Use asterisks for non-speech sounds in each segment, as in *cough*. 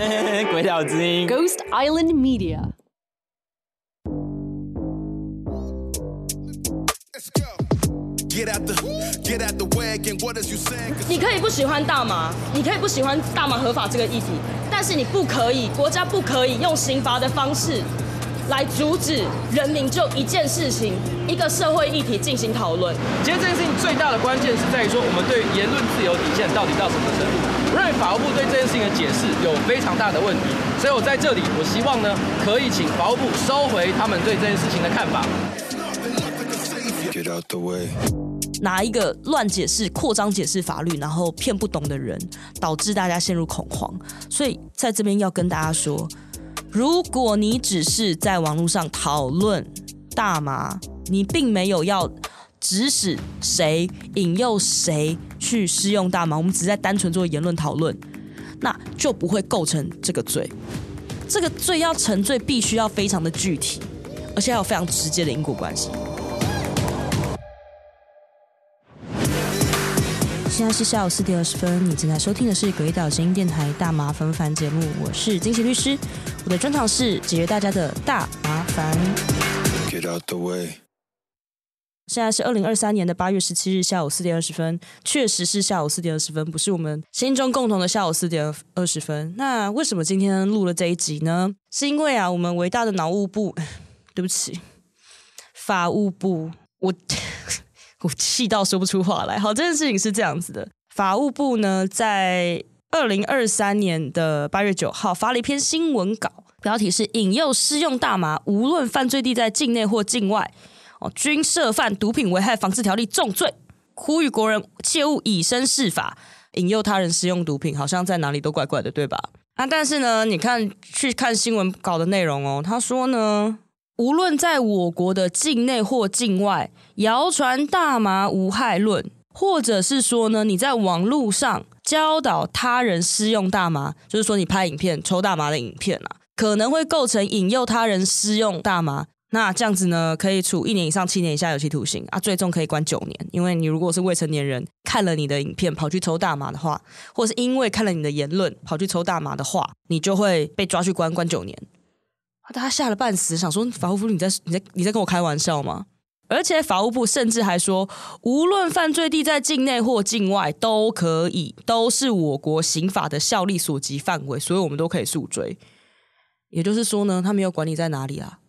*laughs* 鬼岛之音，Ghost Island Media。你可以不喜欢大麻，你可以不喜欢大麻合法这个议题，但是你不可以，国家不可以用刑罚的方式来阻止人民就一件事情、一个社会议题进行讨论。其实这件事情最大的关键是在于说，我们对言论自由底线到底到什么程度？我认为法务部对这件事情的解释有非常大的问题，所以我在这里，我希望呢，可以请法务部收回他们对这件事情的看法。拿一个乱解释、扩张解释法律，然后骗不懂的人，导致大家陷入恐慌。所以在这边要跟大家说，如果你只是在网络上讨论大麻，你并没有要指使谁、引诱谁去施用大麻，我们只是在单纯做言论讨论，那就不会构成这个罪。这个罪要成罪，必须要非常的具体，而且还有非常直接的因果关系。现在是下午四点二十分，你正在收听的是诡岛之音电台大麻烦烦节目，我是金喜律师，我的专长是解决大家的大麻烦。Get out the way。现在是二零二三年的八月十七日下午四点二十分，确实是下午四点二十分，不是我们心中共同的下午四点二十分。那为什么今天录了这一集呢？是因为啊，我们伟大的脑务部，*laughs* 对不起，法务部，我。*laughs* 我气到说不出话来。好，这件事情是这样子的：法务部呢，在二零二三年的八月九号发了一篇新闻稿，标题是“引诱施用大麻，无论犯罪地在境内或境外，均涉犯毒品危害防治条例重罪”，呼吁国人切勿以身试法，引诱他人施用毒品，好像在哪里都怪怪的，对吧？啊，但是呢，你看去看新闻稿的内容哦，他说呢。无论在我国的境内或境外，谣传大麻无害论，或者是说呢，你在网络上教导他人施用大麻，就是说你拍影片抽大麻的影片啊，可能会构成引诱他人施用大麻，那这样子呢，可以处一年以上七年以下有期徒刑啊，最重可以关九年。因为你如果是未成年人，看了你的影片跑去抽大麻的话，或是因为看了你的言论跑去抽大麻的话，你就会被抓去关关九年。大家吓了半死，想说法务部你在你在你在跟我开玩笑吗？而且法务部甚至还说，无论犯罪地在境内或境外都可以，都是我国刑法的效力所及范围，所以我们都可以诉追。也就是说呢，他没有管你在哪里啊，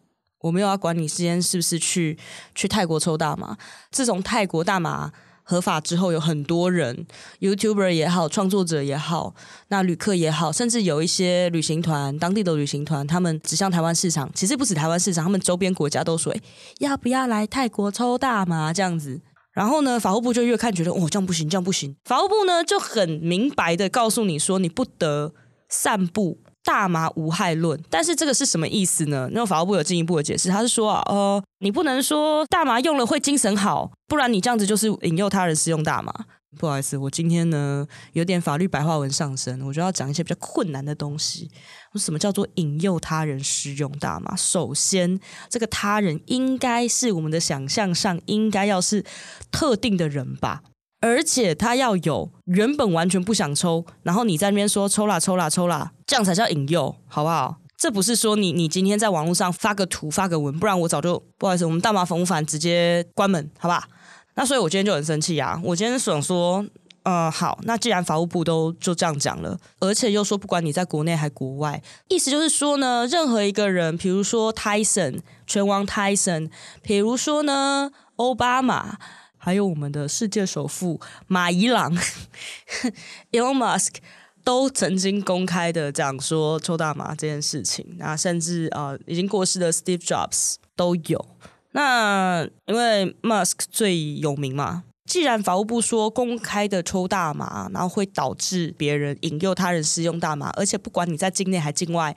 我没有要管你之前是不是去去泰国抽大麻，自从泰国大麻。合法之后，有很多人，YouTuber 也好，创作者也好，那旅客也好，甚至有一些旅行团，当地的旅行团，他们指向台湾市场，其实不止台湾市场，他们周边国家都说，要不要来泰国抽大麻这样子？然后呢，法务部就越看觉得，哦，这样不行，这样不行。法务部呢就很明白的告诉你说，你不得散布。大麻无害论，但是这个是什么意思呢？那法务部有进一步的解释，他是说啊，呃，你不能说大麻用了会精神好，不然你这样子就是引诱他人使用大麻。不好意思，我今天呢有点法律白话文上身，我就要讲一些比较困难的东西。什么叫做引诱他人使用大麻？首先，这个他人应该是我们的想象上应该要是特定的人吧。而且他要有原本完全不想抽，然后你在那边说抽啦抽啦抽啦，这样才叫引诱，好不好？这不是说你你今天在网络上发个图发个文，不然我早就不好意思，我们大麻烦不烦直接关门，好吧？那所以我今天就很生气啊！我今天想说，呃，好，那既然法务部都就这样讲了，而且又说不管你在国内还国外，意思就是说呢，任何一个人，比如说 Tyson 拳王 Tyson，比如说呢奥巴马。还有我们的世界首富马伊朗 *laughs* Elon Musk 都曾经公开的讲说抽大麻这件事情，那甚至啊、呃、已经过世的 Steve Jobs 都有。那因为 Musk 最有名嘛，既然法务部说公开的抽大麻，然后会导致别人引诱他人使用大麻，而且不管你在境内还境外，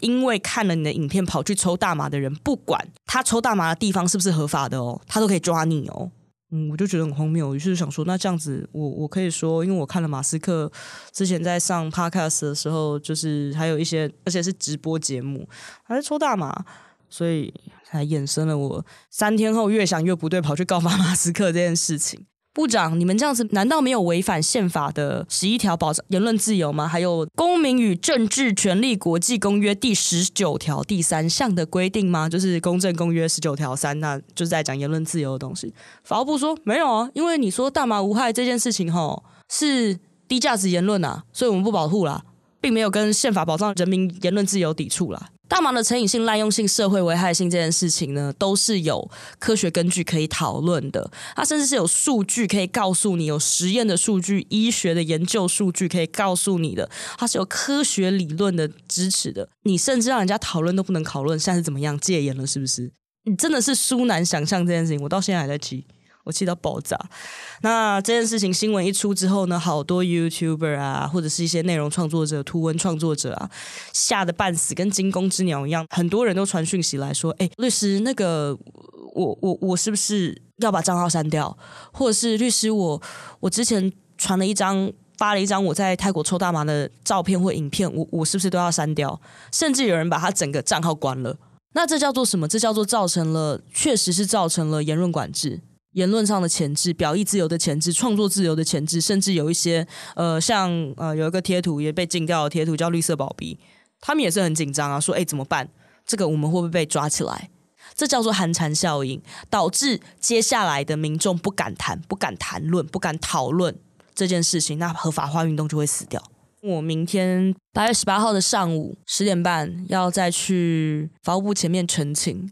因为看了你的影片跑去抽大麻的人，不管他抽大麻的地方是不是合法的哦，他都可以抓你哦。嗯，我就觉得很荒谬，于是想说，那这样子我，我可以说，因为我看了马斯克之前在上 podcast 的时候，就是还有一些，而且是直播节目，还是抽大麻，所以才衍生了我三天后越想越不对，跑去告发 *laughs* 马斯克这件事情。部长，你们这样子难道没有违反宪法的十一条保障言论自由吗？还有《公民与政治权利国际公约》第十九条第三项的规定吗？就是《公正公约》十九条三，那就是在讲言论自由的东西。法务部说没有啊，因为你说大麻无害这件事情吼是低价值言论啊，所以我们不保护啦，并没有跟宪法保障人民言论自由抵触啦。大麻的成瘾性、滥用性、社会危害性这件事情呢，都是有科学根据可以讨论的。它甚至是有数据可以告诉你，有实验的数据、医学的研究数据可以告诉你的。它是有科学理论的支持的。你甚至让人家讨论都不能讨论，现在是怎么样戒严了？是不是？你真的是殊难想象这件事情。我到现在还在气。我气到爆炸。那这件事情新闻一出之后呢，好多 YouTuber 啊，或者是一些内容创作者、图文创作者啊，吓得半死，跟惊弓之鸟一样。很多人都传讯息来说：“哎，律师，那个我我我是不是要把账号删掉？或者是律师，我我之前传了一张、发了一张我在泰国抽大麻的照片或影片，我我是不是都要删掉？甚至有人把他整个账号关了。那这叫做什么？这叫做造成了，确实是造成了言论管制。”言论上的前置、表意自由的前置、创作自由的前置，甚至有一些呃，像呃，有一个贴图也被禁掉的贴图叫“绿色宝逼”，他们也是很紧张啊，说：“哎，怎么办？这个我们会不会被抓起来？”这叫做寒蝉效应，导致接下来的民众不敢谈、不敢谈论、不敢讨论这件事情，那合法化运动就会死掉。我明天八月十八号的上午十点半要再去法务部前面澄清。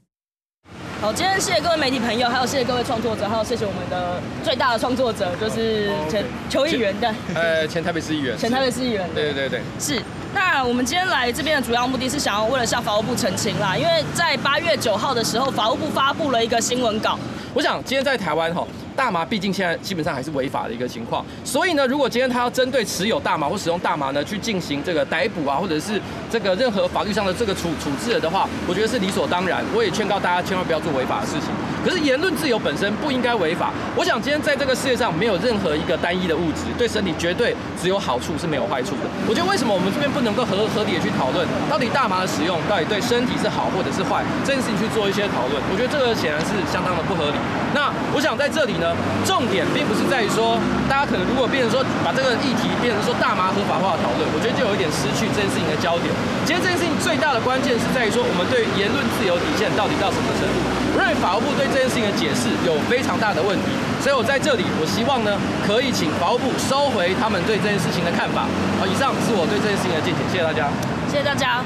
好，今天谢谢各位媒体朋友，还有谢谢各位创作者，还有谢谢我们的最大的创作者，就是前邱议员的，呃，前台北市议员，前台北市议员，对对对对，是。那我们今天来这边的主要目的是想要为了向法务部澄清啦，因为在八月九号的时候，法务部发布了一个新闻稿。我想今天在台湾哈。大麻毕竟现在基本上还是违法的一个情况，所以呢，如果今天他要针对持有大麻或使用大麻呢去进行这个逮捕啊，或者是这个任何法律上的这个处处置的话，我觉得是理所当然。我也劝告大家千万不要做违法的事情。可是言论自由本身不应该违法。我想今天在这个世界上没有任何一个单一的物质对身体绝对只有好处是没有坏处的。我觉得为什么我们这边不能够合合理的去讨论到底大麻的使用到底对身体是好或者是坏这件事情去做一些讨论？我觉得这个显然是相当的不合理。那我想在这里呢，重点。并不是在于说，大家可能如果变成说把这个议题变成说大麻合法化的讨论，我觉得就有一点失去这件事情的焦点。其实这件事情最大的关键是在于说，我们对言论自由底线到底到什么程度？我认为法务部对这件事情的解释有非常大的问题，所以我在这里，我希望呢，可以请法务部收回他们对这件事情的看法。好，以上是我对这件事情的见解，谢谢大家。谢谢大家。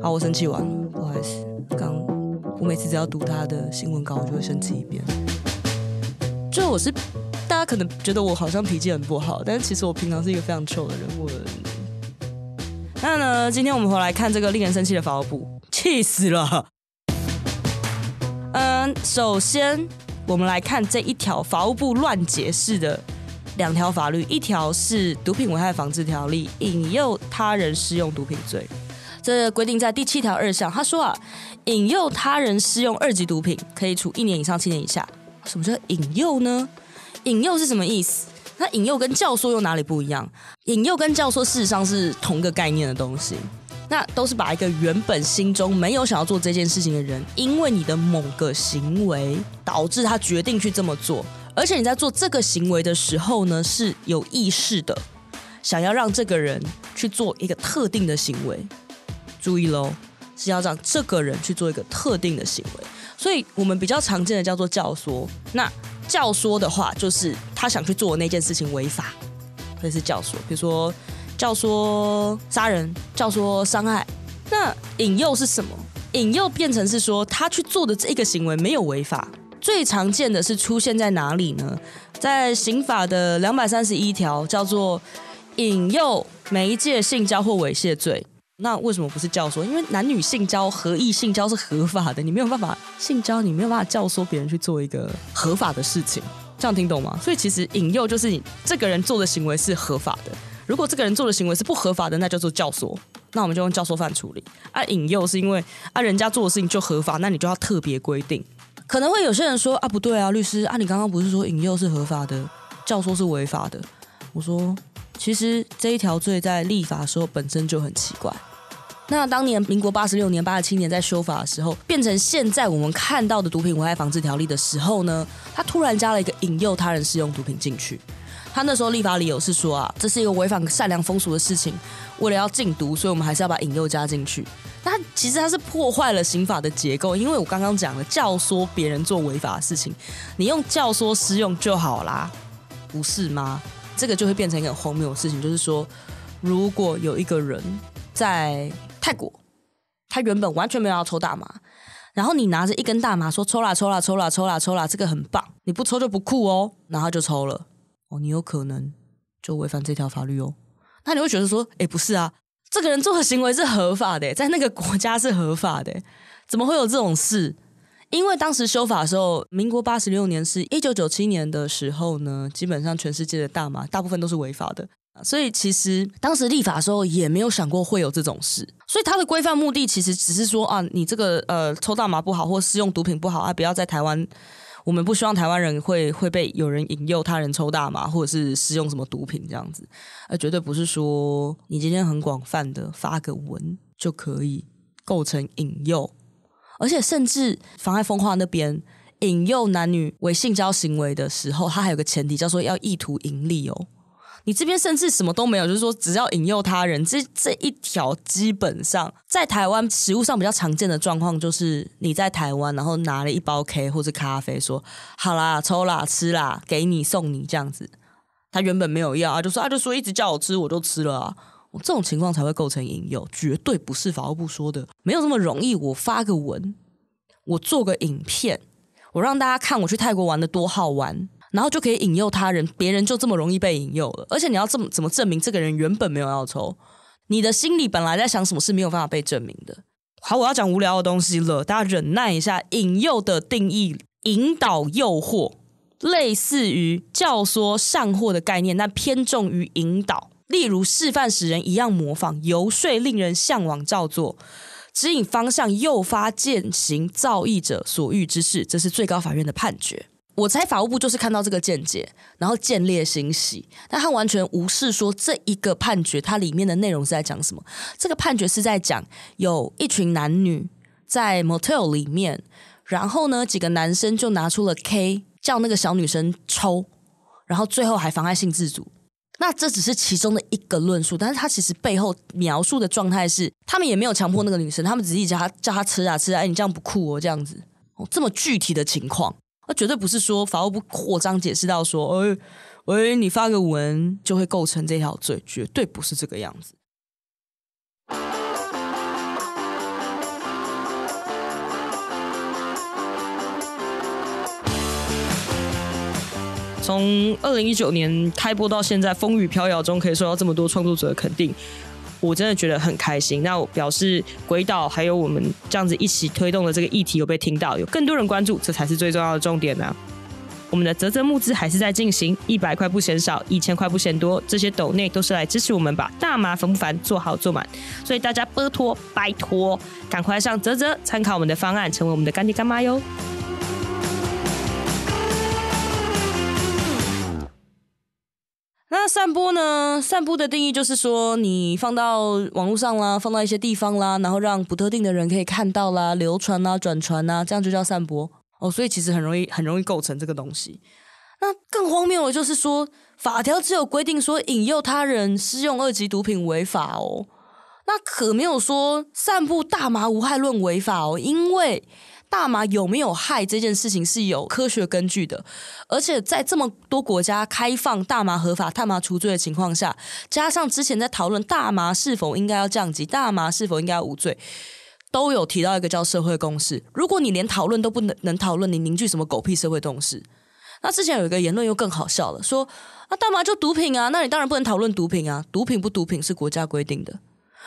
好，我生气完了，不好意思，刚。我每次只要读他的新闻稿，我就会生气一遍。就我是大家可能觉得我好像脾气很不好，但是其实我平常是一个非常 chill 的人。我那呢，今天我们回来看这个令人生气的法务部，气死了。嗯，首先我们来看这一条法务部乱解释的两条法律，一条是《毒品危害防治条例》，引诱他人施用毒品罪。这规定在第七条二项，他说啊，引诱他人施用二级毒品，可以处一年以上七年以下。什么叫引诱呢？引诱是什么意思？那引诱跟教唆又哪里不一样？引诱跟教唆事实上是同个概念的东西，那都是把一个原本心中没有想要做这件事情的人，因为你的某个行为导致他决定去这么做，而且你在做这个行为的时候呢，是有意识的，想要让这个人去做一个特定的行为。注意喽，是要让这个人去做一个特定的行为，所以我们比较常见的叫做教唆。那教唆的话，就是他想去做的那件事情违法，这是教唆。比如说教唆杀人、教唆伤害。那引诱是什么？引诱变成是说他去做的这一个行为没有违法。最常见的是出现在哪里呢？在刑法的两百三十一条，叫做引诱媒介性交或猥亵罪。那为什么不是教唆？因为男女性交、合意性交是合法的，你没有办法性交，你没有办法教唆别人去做一个合法的事情，这样听懂吗？所以其实引诱就是你这个人做的行为是合法的，如果这个人做的行为是不合法的，那叫做教唆，那我们就用教唆犯处理。啊，引诱是因为啊人家做的事情就合法，那你就要特别规定。可能会有些人说啊不对啊，律师啊你刚刚不是说引诱是合法的，教唆是违法的？我说。其实这一条罪在立法的时候本身就很奇怪，那当年民国八十六年、八十七年在修法的时候，变成现在我们看到的毒品危害防治条例的时候呢，他突然加了一个引诱他人使用毒品进去。他那时候立法理由是说啊，这是一个违反善良风俗的事情，为了要禁毒，所以我们还是要把引诱加进去。那其实他是破坏了刑法的结构，因为我刚刚讲了教唆别人做违法的事情，你用教唆施用就好啦，不是吗？这个就会变成一个荒谬的事情，就是说，如果有一个人在泰国，他原本完全没有要抽大麻，然后你拿着一根大麻说抽啦抽啦抽啦抽啦抽啦，这个很棒，你不抽就不酷哦，然后就抽了，哦，你有可能就违反这条法律哦。那你会觉得说，哎，不是啊，这个人做的行为是合法的，在那个国家是合法的，怎么会有这种事？因为当时修法的时候，民国八十六年是一九九七年的时候呢，基本上全世界的大麻大部分都是违法的，所以其实当时立法的时候也没有想过会有这种事，所以它的规范目的其实只是说啊，你这个呃抽大麻不好，或使用毒品不好啊，不要在台湾，我们不希望台湾人会会被有人引诱他人抽大麻或者是使用什么毒品这样子，而绝对不是说你今天很广泛的发个文就可以构成引诱。而且甚至妨碍风化那边引诱男女为性交行为的时候，他还有个前提叫做要意图盈利哦。你这边甚至什么都没有，就是说只要引诱他人，这这一条基本上在台湾实务上比较常见的状况，就是你在台湾然后拿了一包 K 或者咖啡，说好啦，抽啦，吃啦，给你送你这样子。他原本没有要啊，就说啊，就说一直叫我吃，我就吃了啊。这种情况才会构成引诱，绝对不是法务部说的，没有这么容易。我发个文，我做个影片，我让大家看我去泰国玩的多好玩，然后就可以引诱他人，别人就这么容易被引诱了。而且你要这么怎么证明这个人原本没有要抽？你的心里本来在想什么是没有办法被证明的。好，我要讲无聊的东西了，大家忍耐一下。引诱的定义：引导、诱惑，类似于教唆、上货的概念，但偏重于引导。例如示范使人一样模仿，游说令人向往照做，指引方向，诱发践行造诣者所欲之事，这是最高法院的判决。我猜法务部就是看到这个见解，然后见猎心喜，但他完全无视说这一个判决它里面的内容是在讲什么。这个判决是在讲有一群男女在 motel 里面，然后呢几个男生就拿出了 K 叫那个小女生抽，然后最后还妨害性自主。那这只是其中的一个论述，但是他其实背后描述的状态是，他们也没有强迫那个女生，他们只是叫他叫他吃啊吃啊，哎，你这样不酷哦，这样子哦，这么具体的情况，那绝对不是说法务部扩张解释到说，哎，喂，你发个文就会构成这条罪，绝对不是这个样子。从二零一九年开播到现在，风雨飘摇中可以受到这么多创作者的肯定，我真的觉得很开心。那我表示鬼岛还有我们这样子一起推动的这个议题有被听到，有更多人关注，这才是最重要的重点呢、我们的泽泽募资还是在进行，一百块不嫌少，一千块不嫌多，这些抖内都是来支持我们把大麻烦不烦做好做满，所以大家拜托拜托，赶快上泽泽参考我们的方案，成为我们的干爹干妈哟。那散播呢？散播的定义就是说，你放到网络上啦，放到一些地方啦，然后让不特定的人可以看到啦、流传啦、转传啦，这样就叫散播哦。所以其实很容易、很容易构成这个东西。那更荒谬的就是说，法条只有规定说引诱他人施用二级毒品违法哦，那可没有说散布大麻无害论违法哦，因为。大麻有没有害这件事情是有科学根据的，而且在这么多国家开放大麻合法、大麻除罪的情况下，加上之前在讨论大麻是否应该要降级、大麻是否应该无罪，都有提到一个叫社会共识。如果你连讨论都不能能讨论，你凝聚什么狗屁社会共识？那之前有一个言论又更好笑了，说啊，大麻就毒品啊，那你当然不能讨论毒品啊，毒品不毒品是国家规定的。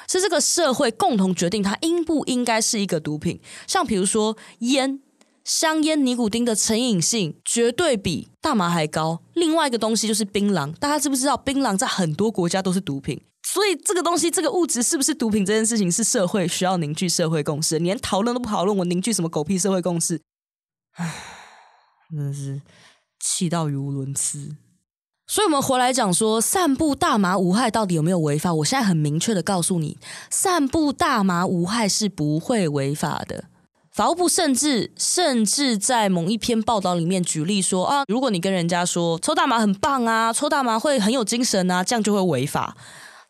是这个社会共同决定它应不应该是一个毒品，像比如说烟、香烟、尼古丁的成瘾性绝对比大麻还高。另外一个东西就是槟榔，大家知不知道槟榔在很多国家都是毒品？所以这个东西、这个物质是不是毒品这件事情，是社会需要凝聚社会共识。你连讨论都不讨论，我凝聚什么狗屁社会共识？唉，真的是气到语无伦次。所以，我们回来讲说，散布大麻无害到底有没有违法？我现在很明确的告诉你，散布大麻无害是不会违法的。法务部甚至甚至在某一篇报道里面举例说啊，如果你跟人家说抽大麻很棒啊，抽大麻会很有精神啊，这样就会违法，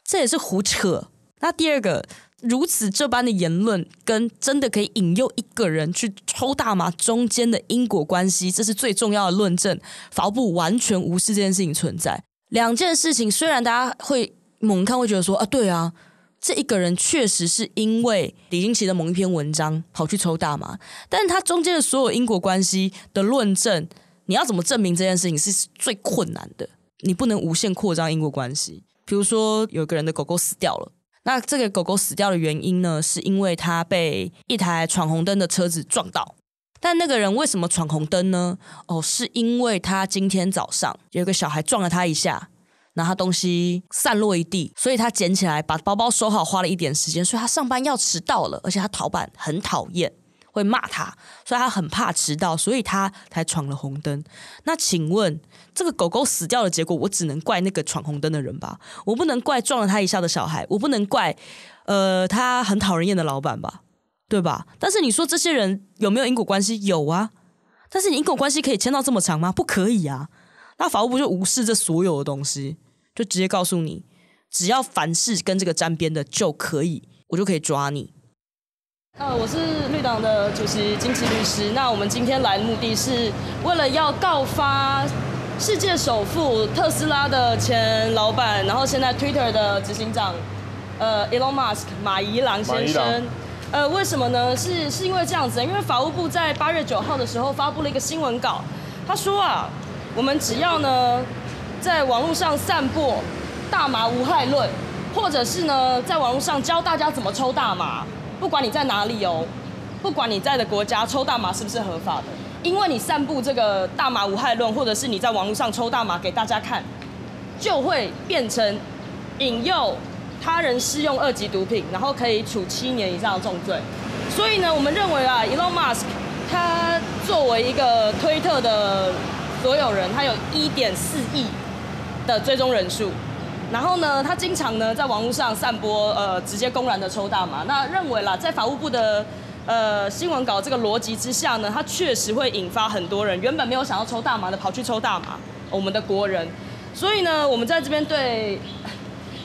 这也是胡扯。那第二个。如此这般的言论，跟真的可以引诱一个人去抽大麻中间的因果关系，这是最重要的论证。法务部完全无视这件事情存在。两件事情虽然大家会猛看，会觉得说啊，对啊，这一个人确实是因为李金奇的某一篇文章跑去抽大麻，但是他中间的所有因果关系的论证，你要怎么证明这件事情是最困难的？你不能无限扩张因果关系。比如说，有个人的狗狗死掉了。那这个狗狗死掉的原因呢，是因为它被一台闯红灯的车子撞到。但那个人为什么闯红灯呢？哦，是因为他今天早上有个小孩撞了他一下，然后他东西散落一地，所以他捡起来把包包收好，花了一点时间，所以他上班要迟到了，而且他老板很讨厌。会骂他，所以他很怕迟到，所以他才闯了红灯。那请问，这个狗狗死掉的结果，我只能怪那个闯红灯的人吧？我不能怪撞了他一下的小孩，我不能怪呃他很讨人厌的老板吧？对吧？但是你说这些人有没有因果关系？有啊。但是你因果关系可以牵到这么长吗？不可以啊。那法务部就无视这所有的东西，就直接告诉你，只要凡是跟这个沾边的就可以，我就可以抓你。呃，我是绿党的主席金奇律师。那我们今天来的目的是为了要告发世界首富特斯拉的前老板，然后现在 Twitter 的执行长，呃，Elon Musk 马宜郎先生。呃，为什么呢？是是因为这样子，因为法务部在八月九号的时候发布了一个新闻稿，他说啊，我们只要呢在网络上散播大麻无害论，或者是呢在网络上教大家怎么抽大麻。不管你在哪里哦，不管你在的国家抽大麻是不是合法的，因为你散布这个大麻无害论，或者是你在网络上抽大麻给大家看，就会变成引诱他人施用二级毒品，然后可以处七年以上的重罪。所以呢，我们认为啊，Elon Musk 他作为一个推特的所有人，他有一点四亿的追踪人数。然后呢，他经常呢在网络上散播呃直接公然的抽大麻。那认为啦，在法务部的呃新闻稿这个逻辑之下呢，它确实会引发很多人原本没有想要抽大麻的跑去抽大麻，我们的国人。所以呢，我们在这边对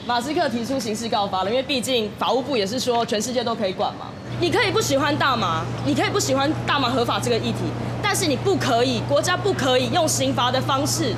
马斯克提出刑事告发了，因为毕竟法务部也是说全世界都可以管嘛。你可以不喜欢大麻，你可以不喜欢大麻合法这个议题，但是你不可以，国家不可以用刑罚的方式。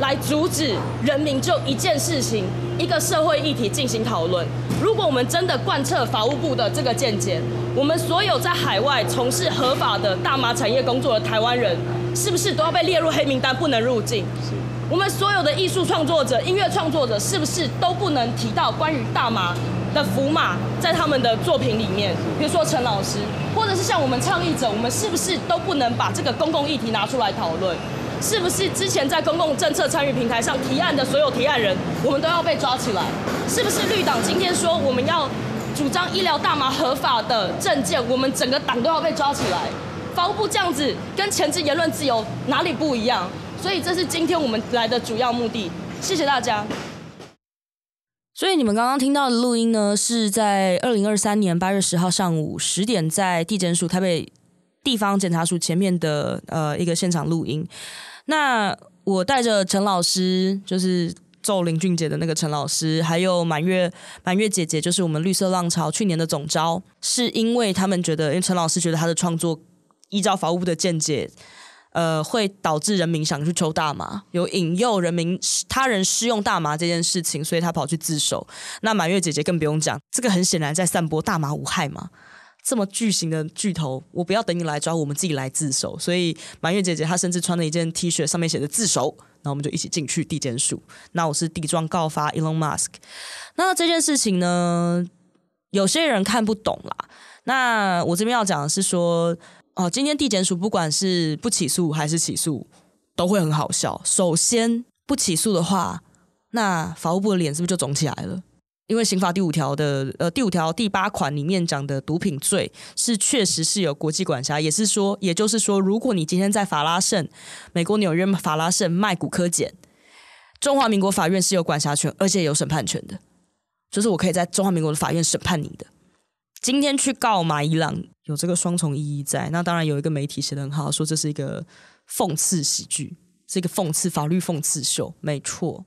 来阻止人民就一件事情、一个社会议题进行讨论。如果我们真的贯彻法务部的这个见解，我们所有在海外从事合法的大麻产业工作的台湾人，是不是都要被列入黑名单，不能入境？是。我们所有的艺术创作者、音乐创作者，是不是都不能提到关于大麻的符码在他们的作品里面？比如说陈老师，或者是像我们倡议者，我们是不是都不能把这个公共议题拿出来讨论？是不是之前在公共政策参与平台上提案的所有提案人，我们都要被抓起来？是不是绿党今天说我们要主张医疗大麻合法的政见，我们整个党都要被抓起来？法务部这样子跟前置言论自由哪里不一样？所以这是今天我们来的主要目的。谢谢大家。所以你们刚刚听到的录音呢，是在二零二三年八月十号上午十点，在地检署台北地方检察署前面的呃一个现场录音。那我带着陈老师，就是揍林俊杰的那个陈老师，还有满月满月姐姐，就是我们绿色浪潮去年的总招，是因为他们觉得，因为陈老师觉得他的创作依照法务部的见解，呃，会导致人民想去抽大麻，有引诱人民他人施用大麻这件事情，所以他跑去自首。那满月姐姐更不用讲，这个很显然在散播大麻无害嘛。这么巨型的巨头，我不要等你来抓，我们自己来自首。所以满月姐姐她甚至穿了一件 T 恤，上面写着“自首”，那我们就一起进去地检署。那我是地状告发 Elon Musk。那这件事情呢，有些人看不懂啦。那我这边要讲的是说，哦，今天地检署不管是不起诉还是起诉，都会很好笑。首先不起诉的话，那法务部的脸是不是就肿起来了？因为刑法第五条的呃第五条第八款里面讲的毒品罪是确实是有国际管辖，也是说，也就是说，如果你今天在法拉盛，美国纽约法拉盛卖古柯碱，中华民国法院是有管辖权，而且有审判权的，就是我可以在中华民国的法院审判你的。今天去告马伊朗，有这个双重意义在。那当然有一个媒体写得很好，说这是一个讽刺喜剧，是一个讽刺法律讽刺秀，没错。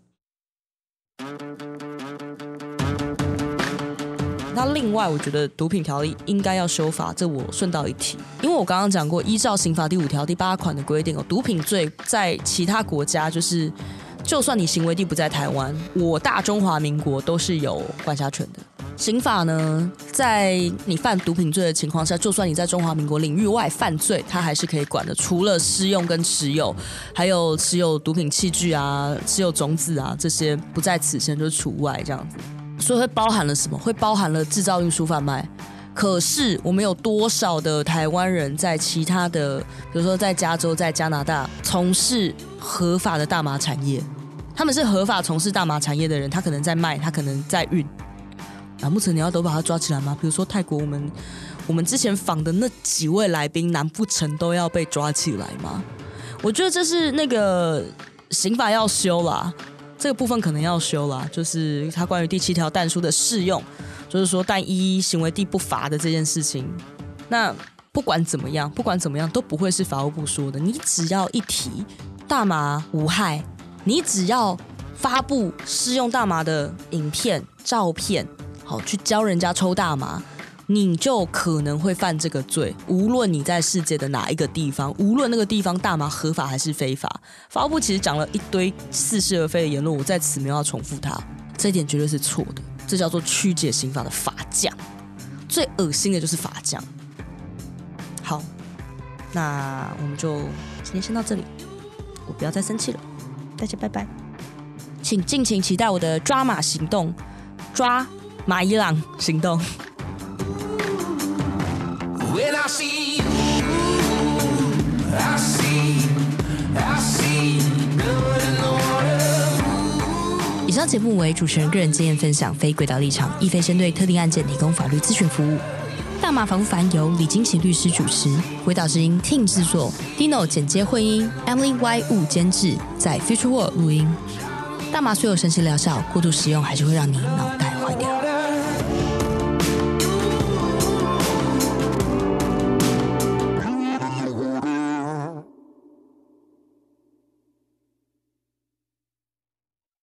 那另外，我觉得毒品条例应该要修法，这我顺道一提，因为我刚刚讲过，依照刑法第五条第八款的规定哦，毒品罪在其他国家就是，就算你行为地不在台湾，我大中华民国都是有管辖权的。刑法呢，在你犯毒品罪的情况下，就算你在中华民国领域外犯罪，它还是可以管的。除了私用跟持有，还有持有毒品器具啊、持有种子啊这些不在此限，就是除外这样子。所以会包含了什么？会包含了制造、运输、贩卖。可是我们有多少的台湾人在其他的，比如说在加州、在加拿大从事合法的大麻产业？他们是合法从事大麻产业的人，他可能在卖，他可能在运。难不成你要都把他抓起来吗？比如说泰国，我们我们之前访的那几位来宾，难不成都要被抓起来吗？我觉得这是那个刑法要修啦，这个部分可能要修啦，就是他关于第七条但书的适用，就是说但依行为地不罚的这件事情。那不管怎么样，不管怎么样，都不会是法务部说的。你只要一提大麻无害，你只要发布适用大麻的影片、照片。好，去教人家抽大麻，你就可能会犯这个罪。无论你在世界的哪一个地方，无论那个地方大麻合法还是非法，法务部其实讲了一堆似是而非的言论，我在此没有要重复它，这一点绝对是错的。这叫做曲解刑法的法匠，最恶心的就是法匠。好，那我们就今天先到这里，我不要再生气了，大家拜拜，请敬请期待我的抓马行动，抓。马伊朗行动。以上节目为主持人个人经验分享，非轨道立场，亦非针对特定案件提供法律咨询服务。大麻防烦由李金奇律师主持，轨道之音 Team 制作，Dino 剪接混音，Emily Y 物监制，在 Future World 录音。大麻虽有神奇疗效，过度使用还是会让你恼。